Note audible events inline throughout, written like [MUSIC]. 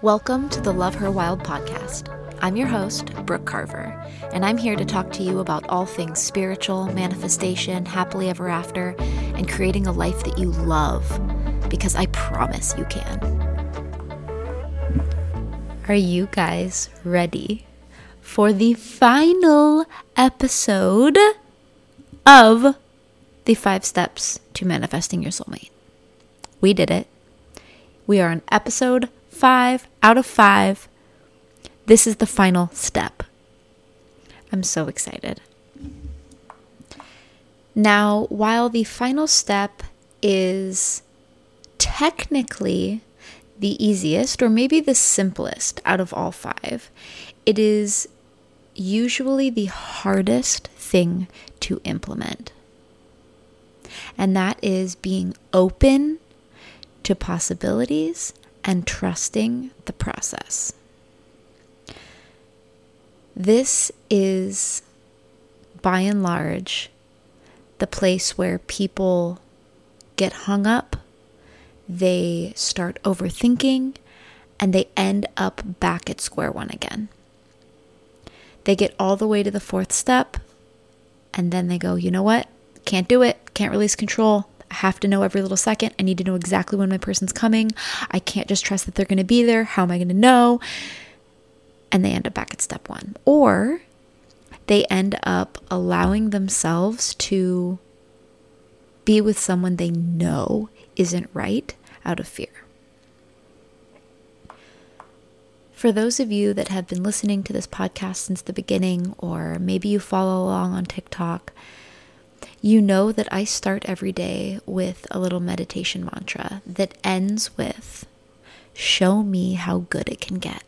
Welcome to the Love Her Wild podcast. I'm your host, Brooke Carver, and I'm here to talk to you about all things spiritual, manifestation, happily ever after, and creating a life that you love because I promise you can. Are you guys ready for the final episode of the five steps to manifesting your soulmate? We did it. We are on episode five out of five. This is the final step. I'm so excited. Now, while the final step is technically the easiest, or maybe the simplest out of all five, it is usually the hardest thing to implement. And that is being open to possibilities and trusting the process. This is, by and large, the place where people get hung up, they start overthinking, and they end up back at square one again. They get all the way to the fourth step, and then they go, you know what? Can't do it. Can't release control. Have to know every little second. I need to know exactly when my person's coming. I can't just trust that they're going to be there. How am I going to know? And they end up back at step one. Or they end up allowing themselves to be with someone they know isn't right out of fear. For those of you that have been listening to this podcast since the beginning, or maybe you follow along on TikTok, you know that I start every day with a little meditation mantra that ends with, Show me how good it can get.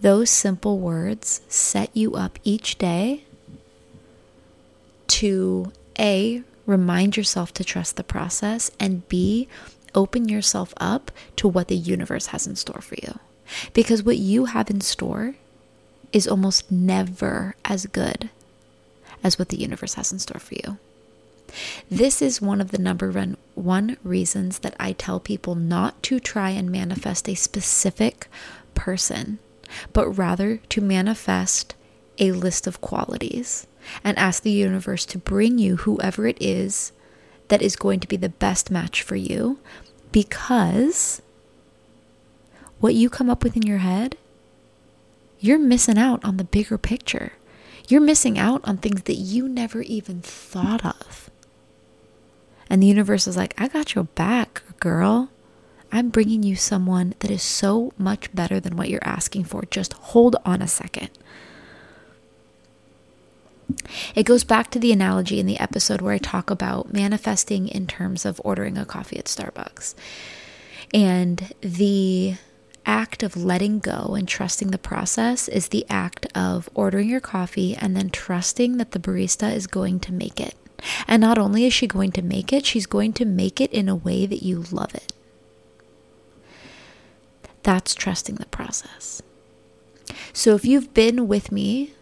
Those simple words set you up each day to A, remind yourself to trust the process, and B, open yourself up to what the universe has in store for you. Because what you have in store is almost never as good as what the universe has in store for you. This is one of the number one, reasons that I tell people not to try and manifest a specific person, but rather to manifest a list of qualities and ask the universe to bring you whoever it is that is going to be the best match for you because what you come up with in your head, you're missing out on the bigger picture. You're missing out on things that you never even thought of. And the universe is like, I got your back, girl. I'm bringing you someone that is so much better than what you're asking for. Just hold on a second. It goes back to the analogy in the episode where I talk about manifesting in terms of ordering a coffee at Starbucks. And the act of letting go and trusting the process is the act of ordering your coffee and then trusting that the barista is going to make it. And not only is she going to make it, she's going to make it in a way that you love it. That's trusting the process. So if you've been with me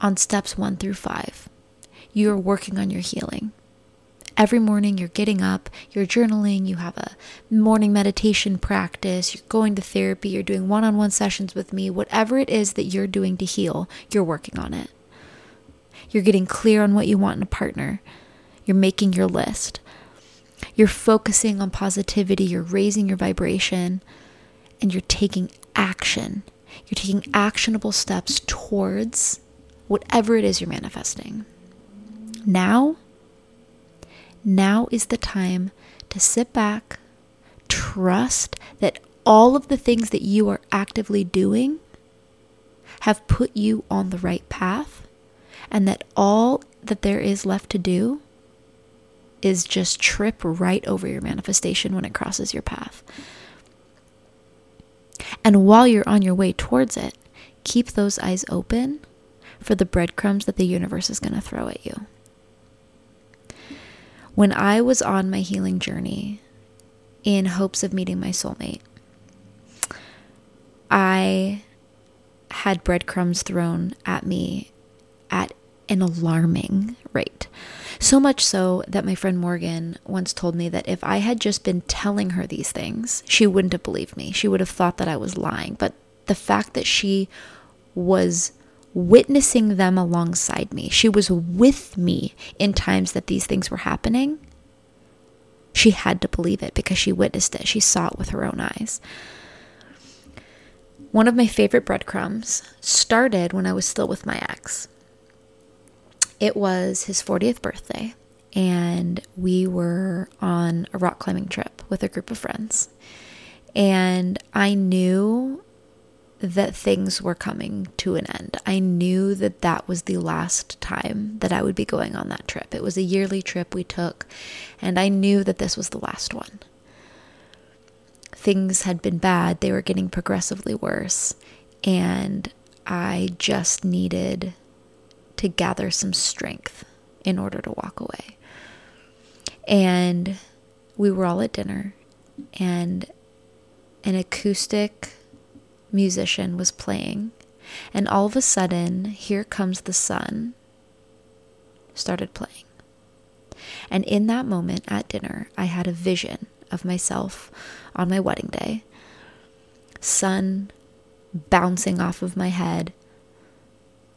on steps one through five, you're working on your healing. Every morning you're getting up, you're journaling, you have a morning meditation practice, you're going to therapy, you're doing one on one sessions with me, whatever it is that you're doing to heal, you're working on it. You're getting clear on what you want in a partner, you're making your list, you're focusing on positivity, you're raising your vibration, and you're taking action. You're taking actionable steps towards whatever it is you're manifesting. Now, now is the time to sit back, trust that all of the things that you are actively doing have put you on the right path, and that all that there is left to do is just trip right over your manifestation when it crosses your path. And while you're on your way towards it, keep those eyes open for the breadcrumbs that the universe is going to throw at you. When I was on my healing journey in hopes of meeting my soulmate, I had breadcrumbs thrown at me at an alarming rate. So much so that my friend Morgan once told me that if I had just been telling her these things, she wouldn't have believed me. She would have thought that I was lying. But the fact that she was witnessing them alongside me, she was with me in times that these things were happening, she had to believe it because she witnessed it. She saw it with her own eyes. One of my favorite breadcrumbs started when I was still with my ex. It was his 40th birthday, and we were on a rock climbing trip with a group of friends. And I knew that things were coming to an end. I knew that that was the last time that I would be going on that trip. It was a yearly trip we took, and I knew that this was the last one. Things had been bad, they were getting progressively worse, and I just needed to gather some strength in order to walk away. And we were all at dinner, and an acoustic musician was playing, and all of a sudden, Here Comes the Sun. Started playing. And in that moment at dinner, I had a vision of myself on my wedding day, sun bouncing off of my head,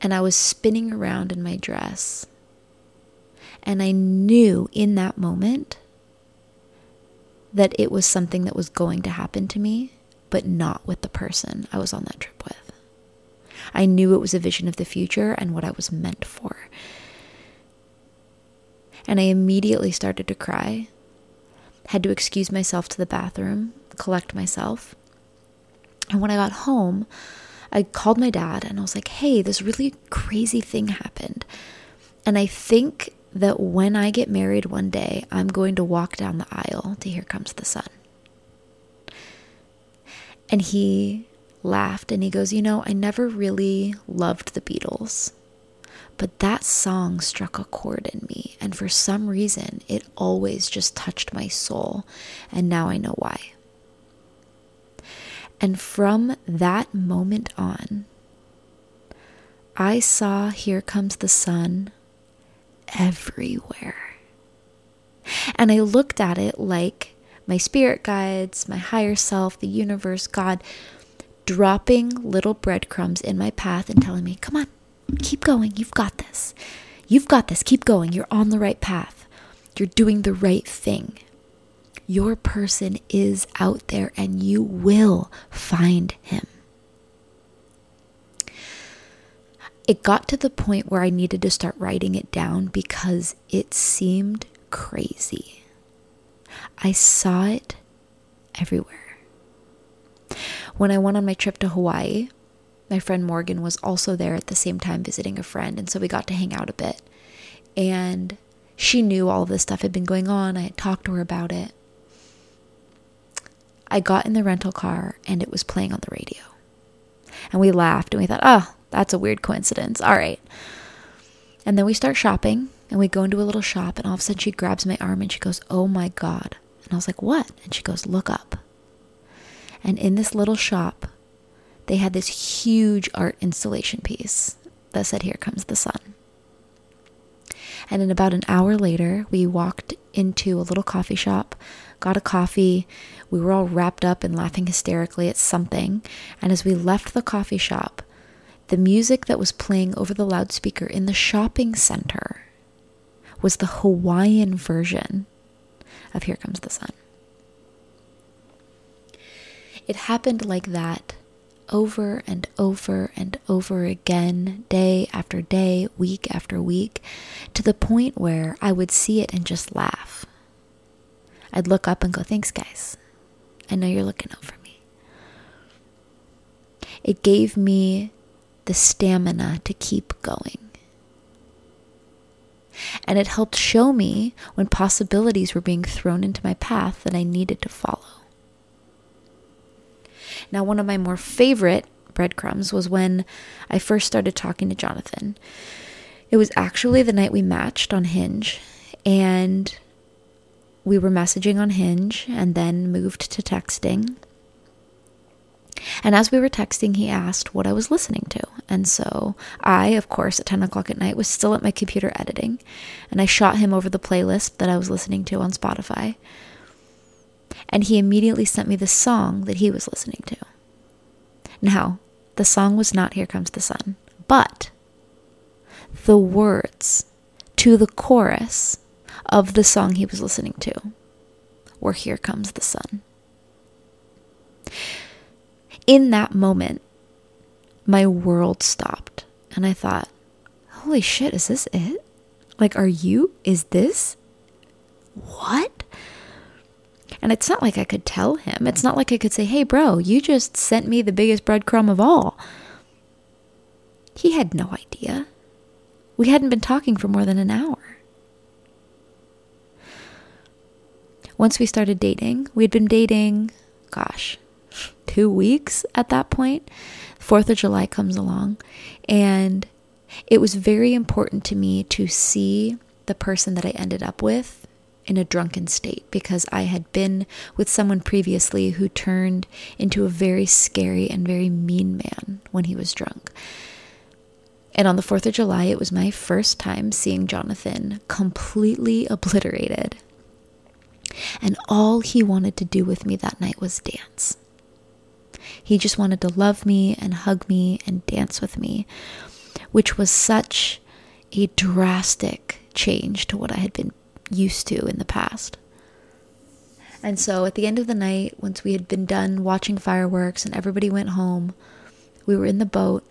and I was spinning around in my dress. And I knew in that moment that it was something that was going to happen to me but not with the person I was on that trip with. I knew it was a vision of the future and what I was meant for. And I immediately started to cry, had to excuse myself to the bathroom, collect myself. And when I got home, I called my dad and I was like, hey, this really crazy thing happened. And I think that when I get married one day, I'm going to walk down the aisle to Here Comes the Sun. And he laughed and he goes, You know, I never really loved the Beatles, but that song struck a chord in me. And for some reason, it always just touched my soul. And now I know why. And from that moment on, I saw Here Comes the Sun everywhere. And I looked at it like my spirit guides, my higher self, the universe, God, dropping little breadcrumbs in my path and telling me, come on, keep going. You've got this. You've got this. Keep going. You're on the right path. You're doing the right thing. Your person is out there and you will find him. It got to the point where I needed to start writing it down because it seemed crazy. I saw it everywhere. When I went on my trip to Hawaii, my friend Morgan was also there at the same time visiting a friend, and so we got to hang out a bit. And she knew all of this stuff had been going on. I had talked to her about it. I got in the rental car and it was playing on the radio. And we laughed and we thought, oh, that's a weird coincidence. All right. And then we start shopping and we go into a little shop, and all of a sudden she grabs my arm and she goes, Oh my God. And I was like, What? And she goes, Look up. And in this little shop, they had this huge art installation piece that said, Here comes the sun. And then about an hour later, we walked into a little coffee shop, got a coffee. We were all wrapped up and laughing hysterically at something. And as we left the coffee shop, the music that was playing over the loudspeaker in the shopping center was the Hawaiian version of Here Comes the Sun. It happened like that over and over and over again, day after day, week after week, to the point where I would see it and just laugh. I'd look up and go, Thanks, guys. I know you're looking out for me. It gave me the stamina to keep going. And it helped show me when possibilities were being thrown into my path that I needed to follow. Now, one of my more favorite breadcrumbs was when I first started talking to Jonathan. It was actually the night we matched on Hinge, and we were messaging on Hinge and then moved to texting. And as we were texting, he asked what I was listening to. And so I, of course, at 10 o'clock at night, was still at my computer editing. And I shot him over the playlist that I was listening to on Spotify. And he immediately sent me the song that he was listening to. Now, the song was not Here Comes the Sun, but the words to the chorus of the song he was listening to were Here Comes the Sun. In that moment, my world stopped and I thought, holy shit, is this it? Like, are you? Is this? What? And it's not like I could tell him. It's not like I could say, hey, bro, you just sent me the biggest breadcrumb of all. He had no idea. We hadn't been talking for more than an hour. Once we started dating, we had been dating, gosh, two weeks at that point. Fourth of July comes along, and it was very important to me to see the person that I ended up with in a drunken state because I had been with someone previously who turned into a very scary and very mean man when he was drunk. And on the 4th of July, it was my first time seeing Jonathan completely obliterated. And all he wanted to do with me that night was dance. He just wanted to love me and hug me and dance with me, which was such a drastic change to what I had been used to in the past. And so at the end of the night, once we had been done watching fireworks and everybody went home, we were in the boat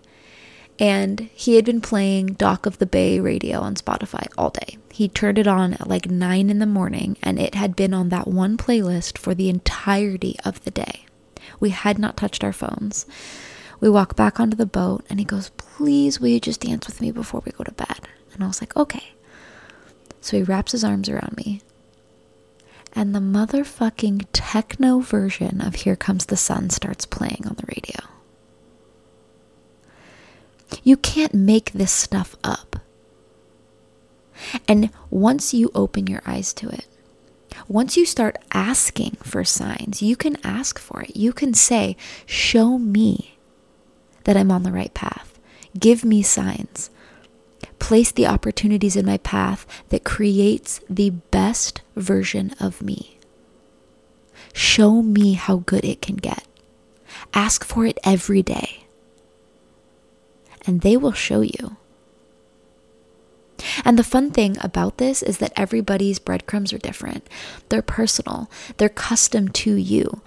and he had been playing Dock of the Bay radio on Spotify all day. He turned it on at like 9 in the morning and it had been on that one playlist for the entirety of the day. We had not touched our phones. We walk back onto the boat and he goes, Please, will you just dance with me before we go to bed? And I was like, Okay. So he wraps his arms around me. And the motherfucking techno version of Here Comes the Sun starts playing on the radio. You can't make this stuff up. And once you open your eyes to it, once you start asking for signs, you can ask for it. You can say, Show me that I'm on the right path. Give me signs place the opportunities in my path that creates the best version of me. Show me how good it can get. Ask for it every day. And they will show you. And the fun thing about this is that everybody's breadcrumbs are different. They're personal, they're custom to you.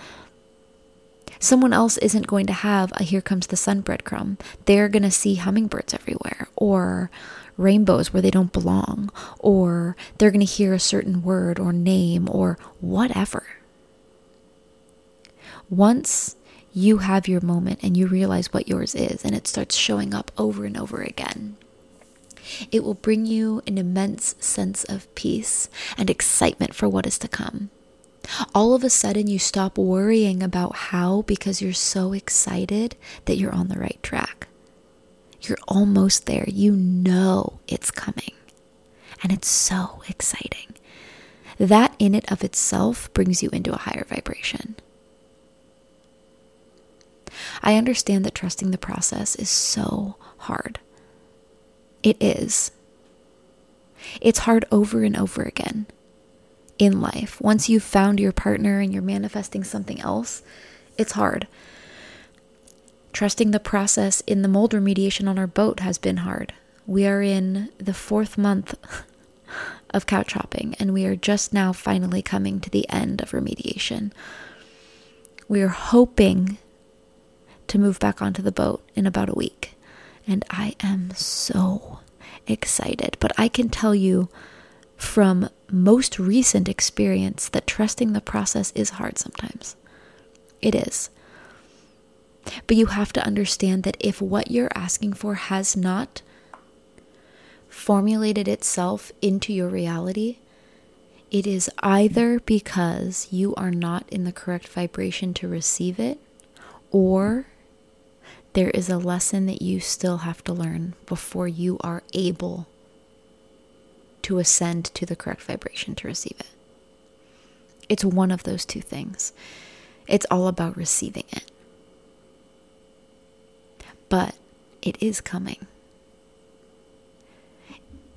Someone else isn't going to have a Here Comes the Sun breadcrumb. They're going to see hummingbirds everywhere or rainbows where they don't belong, or they're going to hear a certain word or name or whatever. Once you have your moment and you realize what yours is, and it starts showing up over and over again, it will bring you an immense sense of peace and excitement for what is to come. All of a sudden, you stop worrying about how because you're so excited that you're on the right track. You're almost there. You know it's coming. And it's so exciting. That in it of itself brings you into a higher vibration. I understand that trusting the process is so hard. It is. It's hard over and over again in life. Once you've found your partner and you're manifesting something else, it's hard. Trusting the process in the mold remediation on our boat has been hard. We are in the fourth month [LAUGHS] of couch hopping, and we are just now finally coming to the end of remediation. We are hoping to move back onto the boat in about a week, and I am so excited. But I can tell you from most recent experience that trusting the process is hard sometimes. It is. But you have to understand that if what you're asking for has not formulated itself into your reality, it is either because you are not in the correct vibration to receive it, or there is a lesson that you still have to learn before you are able to ascend to the correct vibration to receive it. It's one of those two things. It's all about receiving it. but it is coming.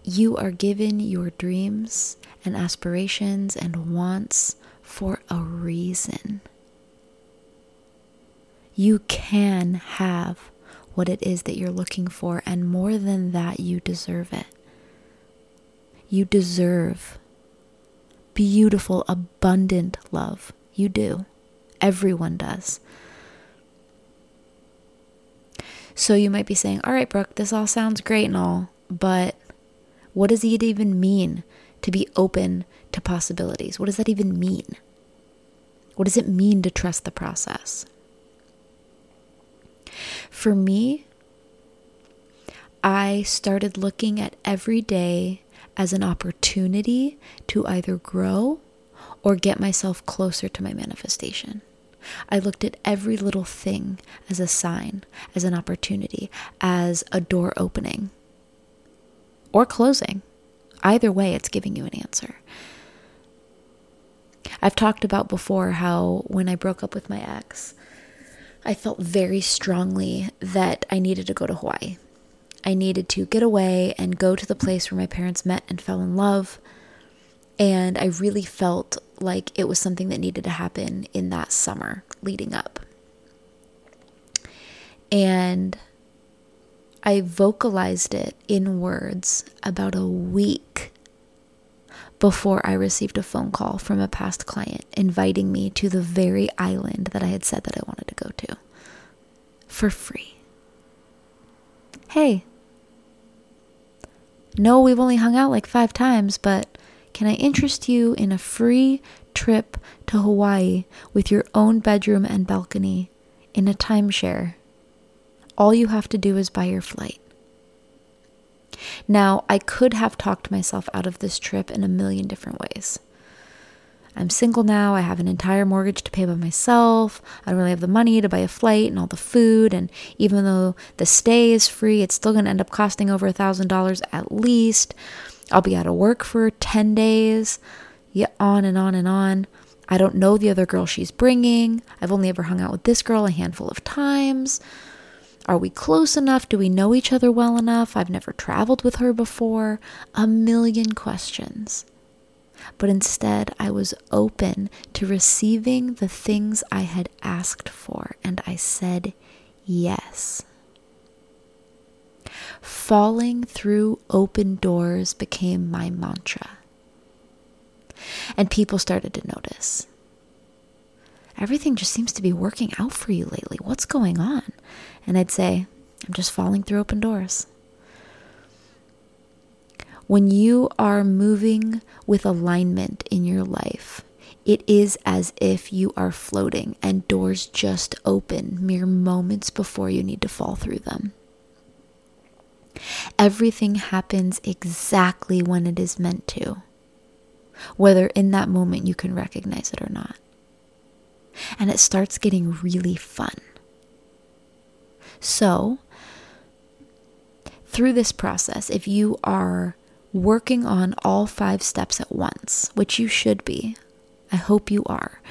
You are given your dreams and aspirations and wants for a reason. You can have what it is that you're looking for, and more than that, you deserve it. You deserve beautiful, abundant love. You do. Everyone does. So you might be saying, All right, Brooke, this all sounds great and all, but what does it even mean to be open to possibilities? What does that even mean? What does it mean to trust the process? For me, I started looking at every day as an opportunity to either grow or get myself closer to my manifestation. I looked at every little thing as a sign, as an opportunity, as a door opening or closing. Either way, it's giving you an answer. I've talked about before how when I broke up with my ex, I felt very strongly that I needed to go to Hawaii. I needed to get away and go to the place where my parents met and fell in love. And I really felt like it was something that needed to happen in that summer leading up. And I vocalized it in words about a week before I received a phone call from a past client inviting me to the very island that I had said that I wanted to go to for free. Hey, no, we've only hung out like five times, but can I interest you in a free trip to Hawaii with your own bedroom and balcony in a timeshare? All you have to do is buy your flight. Now, I could have talked myself out of this trip in a million different ways. I'm single now. I have an entire mortgage to pay by myself. I don't really have the money to buy a flight and all the food. And even though the stay is free, it's still going to end up costing over a $1,000 at least. I'll be out of work for 10 days. Yeah, on and on and on. I don't know the other girl she's bringing. I've only ever hung out with this girl a handful of times. Are we close enough? Do we know each other well enough? I've never traveled with her before. A million questions but instead I was open to receiving the things I had asked for, and I said yes. Falling through open doors became my mantra. And people started to notice. Everything just seems to be working out for you lately. What's going on? And I'd say, I'm just falling through open doors. When you are moving with alignment in your life, it is as if you are floating and doors just open mere moments before you need to fall through them. Everything happens exactly when it is meant to, whether in that moment you can recognize it or not. And it starts getting really fun. So, through this process, if you are working on all five steps at once, which you should be. I hope you are.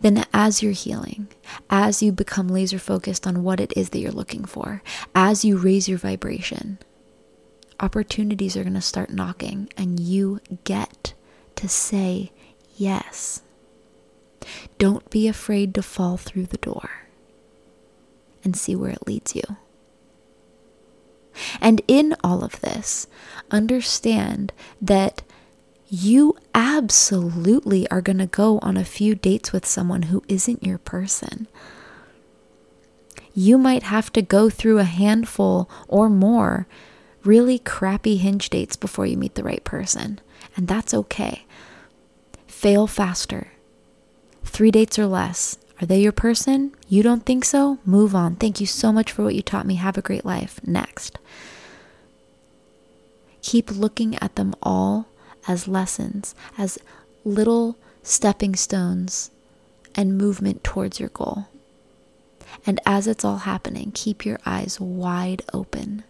Then, as you're healing, as you become laser focused on what it is that you're looking for, as you raise your vibration, opportunities are going to start knocking, and you get to say yes. Don't be afraid to fall through the door and see where it leads you. And in all of this, understand that you absolutely are going to go on a few dates with someone who isn't your person. You might have to go through a handful or more really crappy hinge dates before you meet the right person, and that's okay. Fail faster. Three dates or less. Are they your person? You don't think so? Move on. Thank you so much for what you taught me. Have a great life. Next. Keep looking at them all as lessons, as little stepping stones and movement towards your goal. And as it's all happening, keep your eyes wide open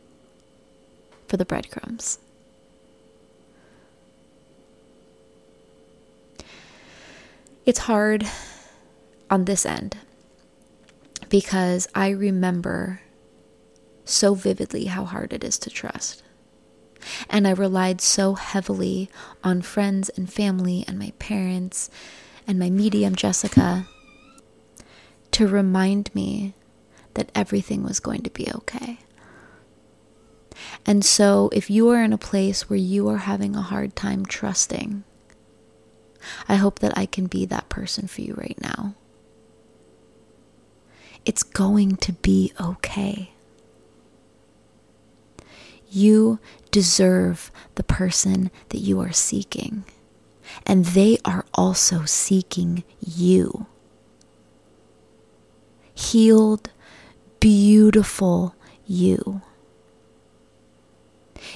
for the breadcrumbs. It's hard on this end because I remember so vividly how hard it is to trust. And I relied so heavily on friends and family and my parents and my medium, Jessica, to remind me that everything was going to be okay. And so, if you are in a place where you are having a hard time trusting, I hope that I can be that person for you right now. It's going to be okay. You deserve the person that you are seeking, and they are also seeking you. Healed, beautiful you.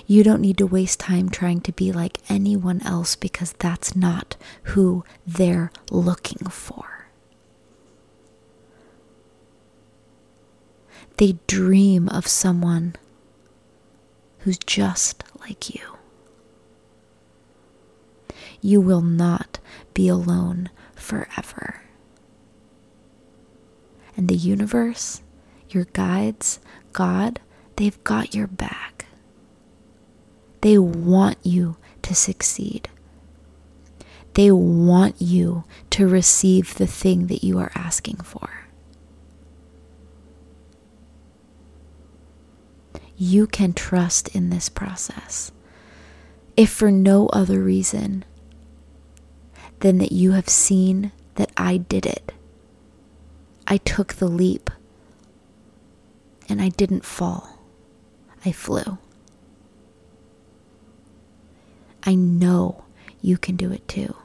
You don't need to waste time trying to be like anyone else because that's not who they're looking for. They dream of someone who's just like you. You will not be alone forever. And the universe, your guides, God, they've got your back. They want you to succeed. They want you to receive the thing that you are asking for. You can trust in this process. If for no other reason than that you have seen that I did it. I took the leap and I didn't fall. I flew. I know you can do it too.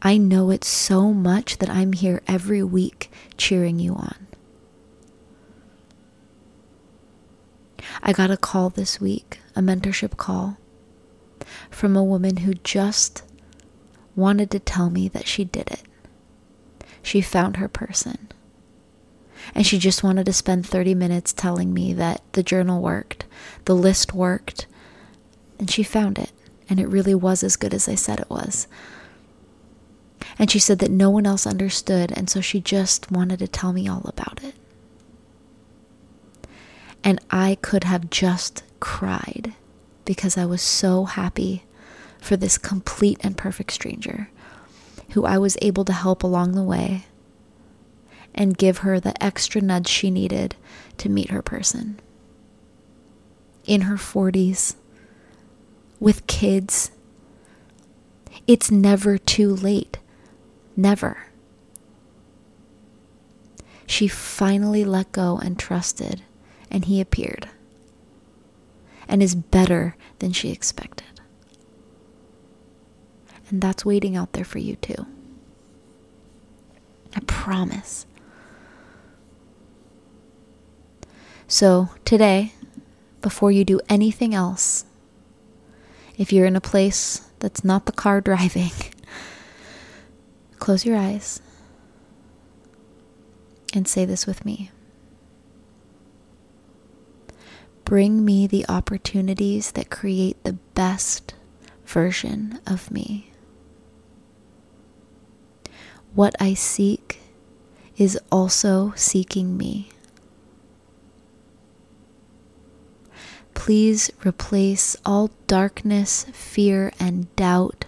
I know it so much that I'm here every week cheering you on. I got a call this week, a mentorship call, from a woman who just wanted to tell me that she did it. She found her person. And she just wanted to spend 30 minutes telling me that the journal worked, the list worked, and she found it. And it really was as good as I said it was. And she said that no one else understood, and so she just wanted to tell me all about it. And I could have just cried because I was so happy for this complete and perfect stranger who I was able to help along the way and give her the extra nudge she needed to meet her person. In her 40s, with kids, it's never too late. Never. She finally let go and trusted and he appeared and is better than she expected. And that's waiting out there for you too. I promise. So, today, before you do anything else, if you're in a place that's not the car [LAUGHS] driving, close your eyes and say this with me. Bring me the opportunities that create the best version of me. What I seek is also seeking me. Please replace all darkness, fear, and doubt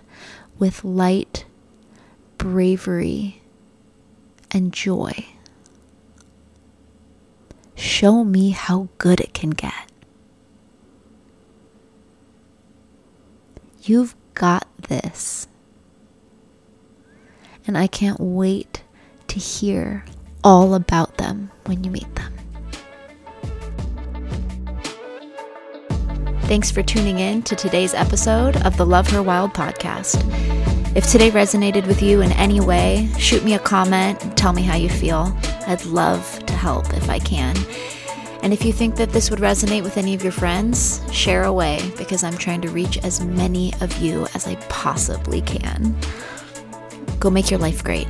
with light, bravery, and joy. Show me how good it can get. You've got this. And I can't wait to hear all about them when you meet them. Thanks for tuning in to today's episode of the Love Her Wild podcast. If today resonated with you in any way, shoot me a comment tell me how you feel. I'd love to help if I can. And if you think that this would resonate with any of your friends, share away because I'm trying to reach as many of you as I possibly can. Go make your life great.